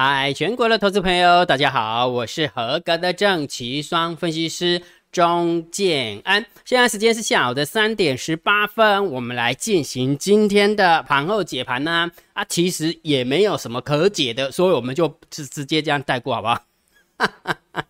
嗨，全国的投资朋友，大家好，我是合格的正奇双分析师钟建安。现在时间是下午的三点十八分，我们来进行今天的盘后解盘呢。啊，其实也没有什么可解的，所以我们就直直接这样带过，好不好？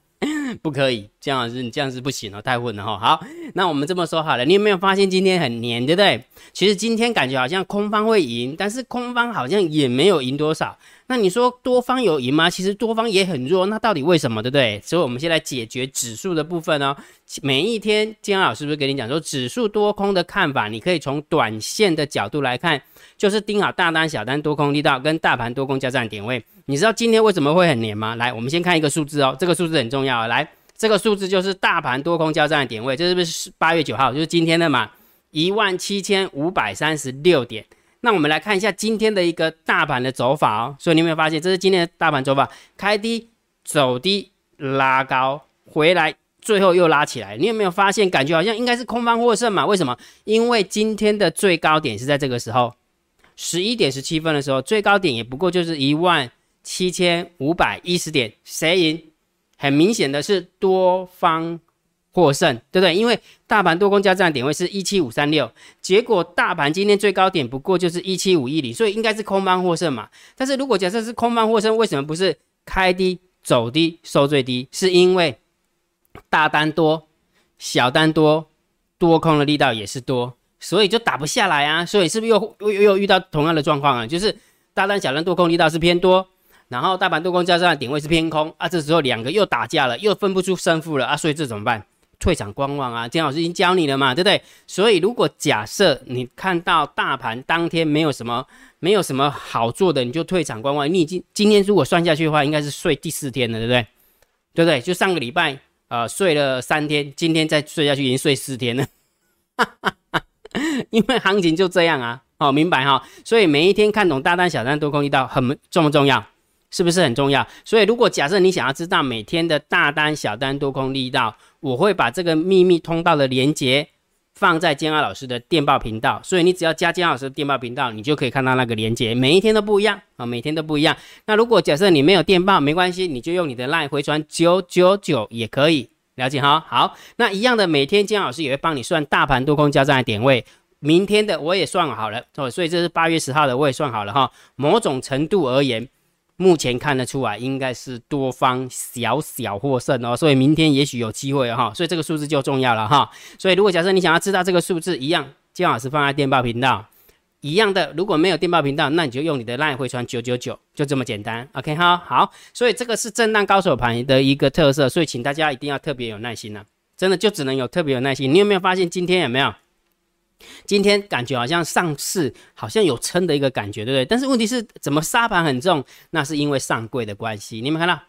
不可以，这样是你这样是不行哦，太混了哈。好，那我们这么说好了，你有没有发现今天很黏，对不对？其实今天感觉好像空方会赢，但是空方好像也没有赢多少。那你说多方有赢吗？其实多方也很弱，那到底为什么，对不对？所以我们先来解决指数的部分哦。每一天，金老师不是跟你讲说，指数多空的看法，你可以从短线的角度来看，就是盯好大单、小单、多空力道跟大盘多空交战点位。你知道今天为什么会很黏吗？来，我们先看一个数字哦，这个数字很重要。来，这个数字就是大盘多空交战的点位，这是不是八月九号？就是今天的嘛，一万七千五百三十六点。那我们来看一下今天的一个大盘的走法哦。所以你有没有发现，这是今天的大盘走法，开低走低拉高回来，最后又拉起来。你有没有发现，感觉好像应该是空方获胜嘛？为什么？因为今天的最高点是在这个时候，十一点十七分的时候，最高点也不过就是一万。七千五百一十点，谁赢？很明显的是多方获胜，对不对？因为大盘多空交战点位是一七五三六，结果大盘今天最高点不过就是一七五一零，所以应该是空方获胜嘛。但是如果假设是空方获胜，为什么不是开低走低收最低？是因为大单多，小单多，多空的力道也是多，所以就打不下来啊。所以是不是又又又遇到同样的状况啊？就是大单小单多空力道是偏多。然后大盘多空交战的点位是偏空啊，这时候两个又打架了，又分不出胜负了啊，所以这怎么办？退场观望啊，金老师已经教你了嘛，对不对？所以如果假设你看到大盘当天没有什么没有什么好做的，你就退场观望。你已经今天如果算下去的话，应该是睡第四天了，对不对？对不对？就上个礼拜呃睡了三天，今天再睡下去已经睡四天了，因为行情就这样啊，好明白哈？所以每一天看懂大单小单多空一道很重不重要？是不是很重要？所以如果假设你想要知道每天的大单、小单、多空力道，我会把这个秘密通道的连接放在建安老师的电报频道。所以你只要加建安老师的电报频道，你就可以看到那个连接。每一天都不一样啊，每天都不一样。那如果假设你没有电报，没关系，你就用你的 LINE 回传九九九也可以。了解哈？好，那一样的，每天建安老师也会帮你算大盘多空交战的点位。明天的我也算好了哦，所以这是八月十号的我也算好了哈。某种程度而言。目前看得出来，应该是多方小小获胜哦，所以明天也许有机会哈，所以这个数字就重要了哈。所以如果假设你想要知道这个数字，一样，金老师放在电报频道，一样的，如果没有电报频道，那你就用你的 LINE 回传九九九，就这么简单。OK 哈，好，所以这个是震荡高手盘的一个特色，所以请大家一定要特别有耐心呐，真的就只能有特别有耐心。你有没有发现今天有没有？今天感觉好像上市好像有撑的一个感觉，对不对？但是问题是怎么沙盘很重？那是因为上柜的关系。你们看到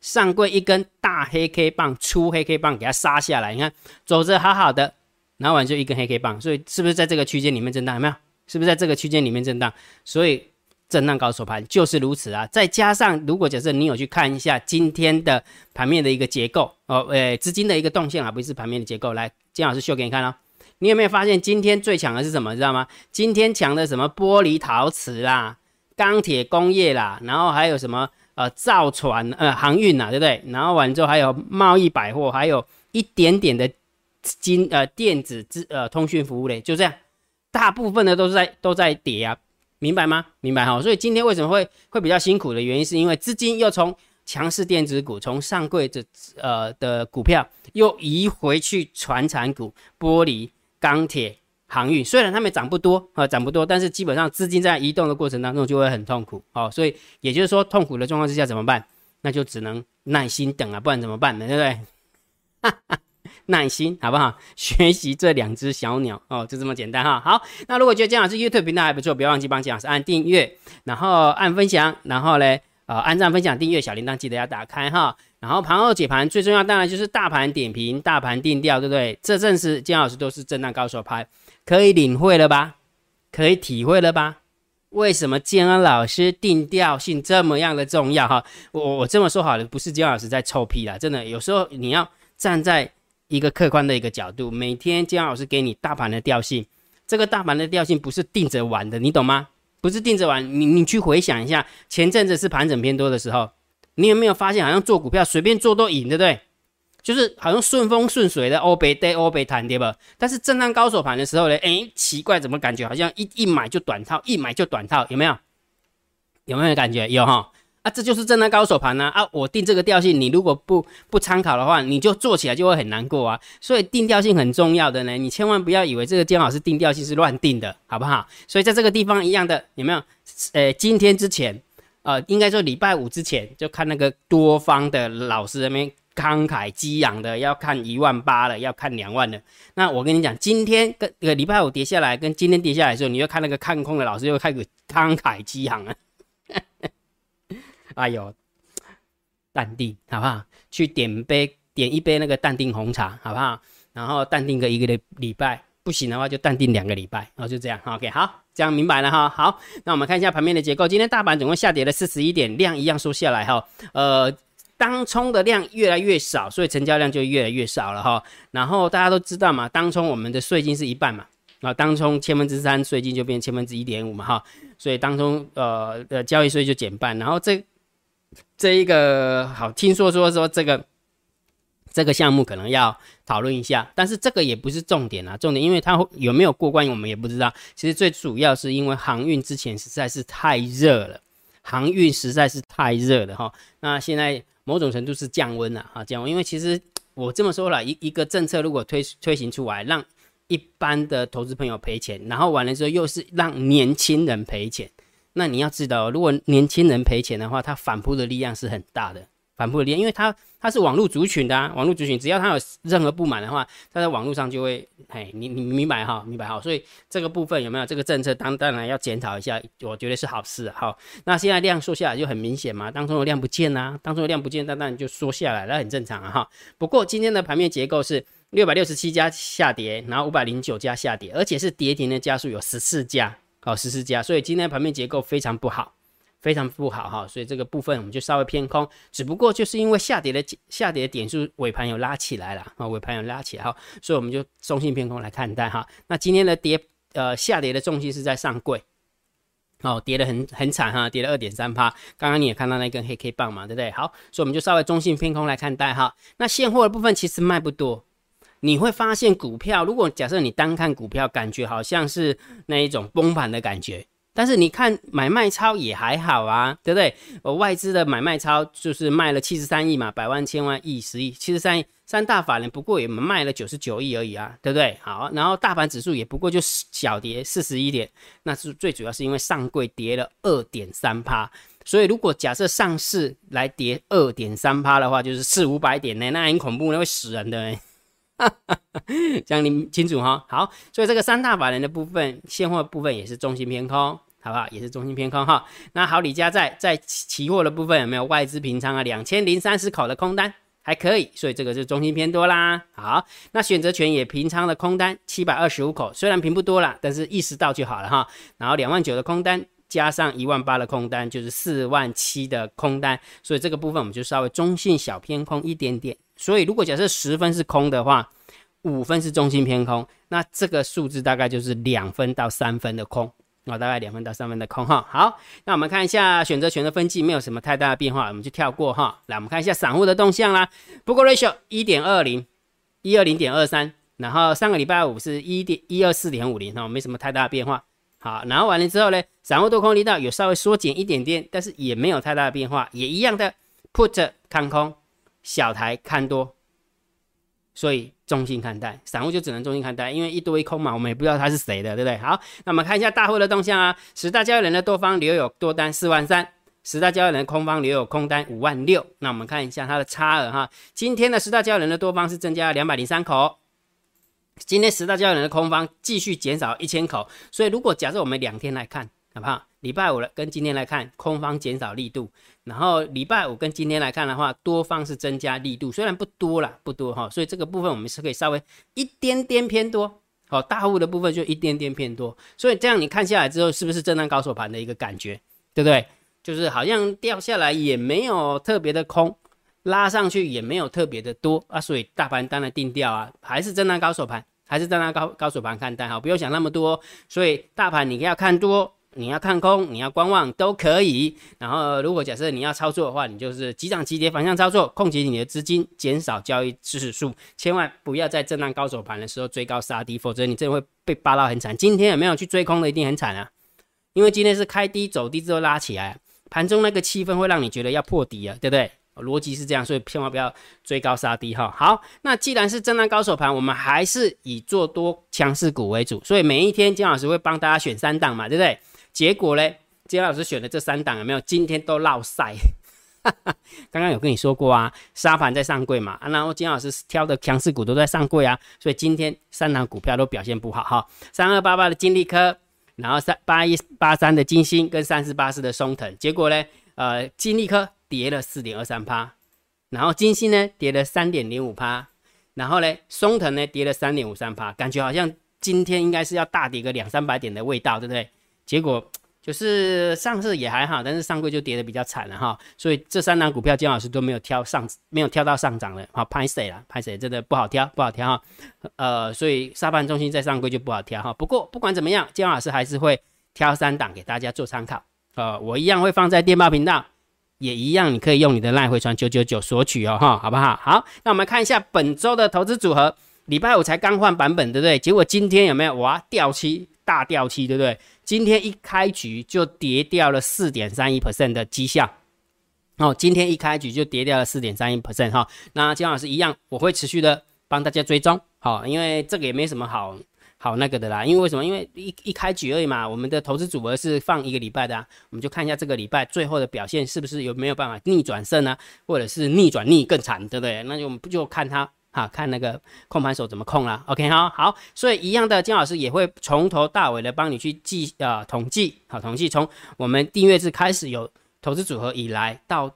上柜一根大黑 K 棒，粗黑 K 棒给它杀下来，你看走着好好的，然后完就一根黑 K 棒，所以是不是在这个区间里面震荡？有没有？是不是在这个区间里面震荡？所以震荡高手盘就是如此啊！再加上如果假设你有去看一下今天的盘面的一个结构哦，诶，资金的一个动线啊，不是盘面的结构，来金老师秀给你看哦。你有没有发现今天最强的是什么？知道吗？今天强的什么玻璃陶瓷啦、钢铁工业啦，然后还有什么呃造船呃航运呐，对不对？然后完之后还有贸易百货，还有一点点的金呃电子资呃通讯服务类，就这样，大部分的都是在都在跌啊，明白吗？明白哈。所以今天为什么会会比较辛苦的原因，是因为资金又从强势电子股从上柜这呃的股票又移回去传产股玻璃。钢铁、航运虽然它们涨不多啊，涨不多，但是基本上资金在移动的过程当中就会很痛苦哦，所以也就是说，痛苦的状况之下怎么办？那就只能耐心等啊，不然怎么办呢？对不对？哈 哈耐心好不好？学习这两只小鸟哦，就这么简单哈。好，那如果觉得姜老师 YouTube 频道还不错，不要忘记帮姜老师按订阅，然后按分享，然后嘞，呃，按赞、分享、订阅小铃铛记得要打开哈。然后盘后解盘最重要，当然就是大盘点评、大盘定调，对不对？这阵时金老师都是震荡高手拍，可以领会了吧？可以体会了吧？为什么建安老师定调性这么样的重要？哈，我我这么说好了，不是建老师在臭屁啦，真的，有时候你要站在一个客观的一个角度，每天建安老师给你大盘的调性，这个大盘的调性不是定着玩的，你懂吗？不是定着玩。你你去回想一下，前阵子是盘整偏多的时候，你有没有发现好像做股票随便做都赢，对不对？就是好像顺风顺水的欧北跌欧北弹对吧？但是震荡高手盘的时候呢，哎，奇怪，怎么感觉好像一一买就短套，一买就短套，有没有？有没有感觉？有哈。啊，这就是震荡高手盘呢！啊，我定这个调性，你如果不不参考的话，你就做起来就会很难过啊。所以定调性很重要的呢，你千万不要以为这个姜老师定调性是乱定的，好不好？所以在这个地方一样的，有没有？呃，今天之前，呃，应该说礼拜五之前，就看那个多方的老师那边慷慨激昂的，要看一万八了，要看两万的。那我跟你讲，今天跟那个礼拜五跌下来，跟今天跌下来的时候，你又看那个看空的老师又开始慷慨激昂了。哎呦，淡定好不好？去点杯点一杯那个淡定红茶好不好？然后淡定个一个礼礼拜，不行的话就淡定两个礼拜，然后就这样。OK，好，这样明白了哈。好，那我们看一下盘面的结构。今天大盘总共下跌了四十一点，量一样收下来哈。呃，当冲的量越来越少，所以成交量就越来越少了哈。然后大家都知道嘛，当冲我们的税金是一半嘛，啊，当冲千分之三税金就变千分之一点五嘛哈，所以当冲呃的交易税就减半，然后这。这一个好，听说说说这个这个项目可能要讨论一下，但是这个也不是重点啊，重点因为它有没有过关我们也不知道。其实最主要是因为航运之前实在是太热了，航运实在是太热了哈。那现在某种程度是降温了哈，降温。因为其实我这么说了一一个政策如果推推行出来，让一般的投资朋友赔钱，然后完了之后又是让年轻人赔钱。那你要知道，如果年轻人赔钱的话，他反扑的力量是很大的。反复的力量，因为他他是网络族群的啊，网络族群，只要他有任何不满的话，他在网络上就会，嘿，你你明白哈，明白哈。所以这个部分有没有这个政策，当当然要检讨一下，我觉得是好事哈。那现在量缩下来就很明显嘛，当中的量不见啊，当中的量不见，当然就缩下来，那很正常啊哈。不过今天的盘面结构是六百六十七家下跌，然后五百零九家下跌，而且是跌停的家数有十四家。哦，十四家，所以今天盘面结构非常不好，非常不好哈，所以这个部分我们就稍微偏空，只不过就是因为下跌的下跌的点数尾盘有拉起来了啊，尾盘有拉起来哈，所以我们就中性偏空来看待哈。那今天的跌呃下跌的重心是在上柜，哦，跌的很很惨哈，跌了二点三趴，刚刚你也看到那根黑 K 棒嘛，对不对？好，所以我们就稍微中性偏空来看待哈。那现货的部分其实卖不多。你会发现股票，如果假设你单看股票，感觉好像是那一种崩盘的感觉，但是你看买卖超也还好啊，对不对？我，外资的买卖超就是卖了七十三亿嘛，百万、千万、亿、十亿，七十三亿，三大法人不过也卖了九十九亿而已啊，对不对？好，然后大盘指数也不过就小跌四十一点，那是最主要是因为上柜跌了二点三趴，所以如果假设上市来跌二点三趴的话，就是四五百点呢，那很恐怖，那会死人的。讲你清楚哈，好，所以这个三大法人的部分，现货部分也是中心偏空，好不好？也是中心偏空哈。那好，李家在在期货的部分有没有外资平仓啊？两千零三十口的空单还可以，所以这个是中心偏多啦。好，那选择权也平仓的空单七百二十五口，虽然平不多啦，但是意识到就好了哈。然后两万九的空单加上一万八的空单，就是四万七的空单，所以这个部分我们就稍微中性小偏空一点点。所以，如果假设十分是空的话，五分是中心偏空，那这个数字大概就是两分到三分的空啊，大概两分到三分的空哈。好，那我们看一下选择权的分级，没有什么太大的变化，我们就跳过哈。来，我们看一下散户的动向啦。不过 ratio 一点二零，一二零点二三，然后上个礼拜五是一点一二四点五零哈，没什么太大的变化。好，然后完了之后呢，散户多空力道有稍微缩减一点点，但是也没有太大的变化，也一样的 put 看空。小台看多，所以中性看待，散户就只能中性看待，因为一堆空嘛，我们也不知道他是谁的，对不对？好，那我们看一下大户的动向啊，十大交易人的多方留有多单四万三，十大交易人空方留有空单五万六。那我们看一下它的差额哈，今天的十大交易人的多方是增加了两百零三口，今天十大交易人的空方继续减少一千口，所以如果假设我们两天来看，好不好？礼拜五了，跟今天来看，空方减少力度，然后礼拜五跟今天来看的话，多方是增加力度，虽然不多了，不多哈，所以这个部分我们是可以稍微一点点偏多，好，大户的部分就一点点偏多，所以这样你看下来之后，是不是震荡高手盘的一个感觉，对不对？就是好像掉下来也没有特别的空，拉上去也没有特别的多啊，所以大盘当然定调啊，还是震荡高手盘，还是震荡高高手盘看待哈，不用想那么多，所以大盘你要看多。你要看空，你要观望都可以。然后如果假设你要操作的话，你就是急涨急跌反向操作，控制你的资金，减少交易次数，千万不要在震荡高手盘的时候追高杀低，否则你真的会被扒到很惨。今天有没有去追空的，一定很惨啊！因为今天是开低走低之后拉起来，盘中那个气氛会让你觉得要破底啊，对不对？逻辑是这样，所以千万不要追高杀低哈。好，那既然是震荡高手盘，我们还是以做多强势股为主，所以每一天金老师会帮大家选三档嘛，对不对？结果呢，金老师选的这三档有没有今天都落赛？刚刚有跟你说过啊，沙盘在上柜嘛，啊然后金老师挑的强势股都在上柜啊，所以今天三档股票都表现不好哈。三二八八的金利科，然后三八一八三的金星跟三四八四的松藤，结果呢，呃，金利科。跌了四点二三趴，然后金星呢跌了三点零五趴，然后呢松藤呢跌了三点五三趴，感觉好像今天应该是要大跌个两三百点的味道，对不对？结果就是上市也还好，但是上柜就跌的比较惨了哈，所以这三档股票姜老师都没有挑上，没有挑到上涨的，好拍谁了？拍谁真的不好挑，不好挑哈。呃，所以沙盘中心在上柜就不好挑哈。不过不管怎么样，姜老师还是会挑三档给大家做参考，呃，我一样会放在电报频道。也一样，你可以用你的赖回传九九九索取哦，哈，好不好？好，那我们看一下本周的投资组合。礼拜五才刚换版本，对不对？结果今天有没有哇？掉期大掉期，对不对？今天一开局就跌掉了四点三一 percent 的绩效。哦，今天一开局就跌掉了四点三一 percent 哈。那金老师一样，我会持续的帮大家追踪，好，因为这个也没什么好。好那个的啦，因为为什么？因为一一开局而已嘛。我们的投资组合是放一个礼拜的，我们就看一下这个礼拜最后的表现是不是有没有办法逆转胜呢？或者是逆转逆更惨，对不对？那就我们不就看他哈，看那个控盘手怎么控了。OK 哈，好，所以一样的，金老师也会从头到尾的帮你去记啊统计，好统计从我们订阅制开始有投资组合以来到。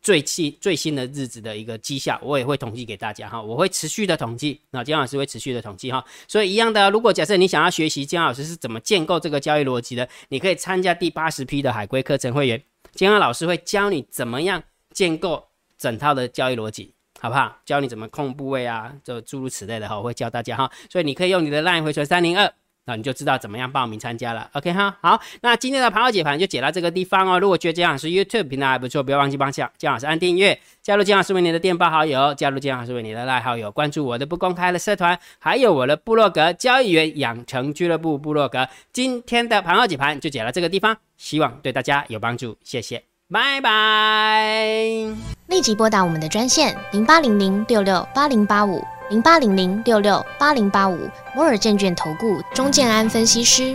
最新最新的日子的一个绩效，我也会统计给大家哈，我会持续的统计，那姜老师会持续的统计哈，所以一样的，如果假设你想要学习姜老师是怎么建构这个交易逻辑的，你可以参加第八十批的海龟课程会员，姜老师会教你怎么样建构整套的交易逻辑，好不好？教你怎么控部位啊，就诸如此类的哈，我会教大家哈，所以你可以用你的 LINE 回传三零二。那你就知道怎么样报名参加了，OK 哈，好，那今天的盘后解盘就解到这个地方哦。如果觉得姜老师 YouTube 频道还不错，不要忘记帮姜姜老师按订阅，加入姜老师为你的电报好友，加入姜老师为你的赖好友，关注我的不公开的社团，还有我的部落格交易员养成俱乐部部落格。今天的盘后解盘就解到这个地方，希望对大家有帮助，谢谢，拜拜。立即拨打我们的专线零八零零六六八零八五。零八零零六六八零八五摩尔证券投顾钟建安分析师，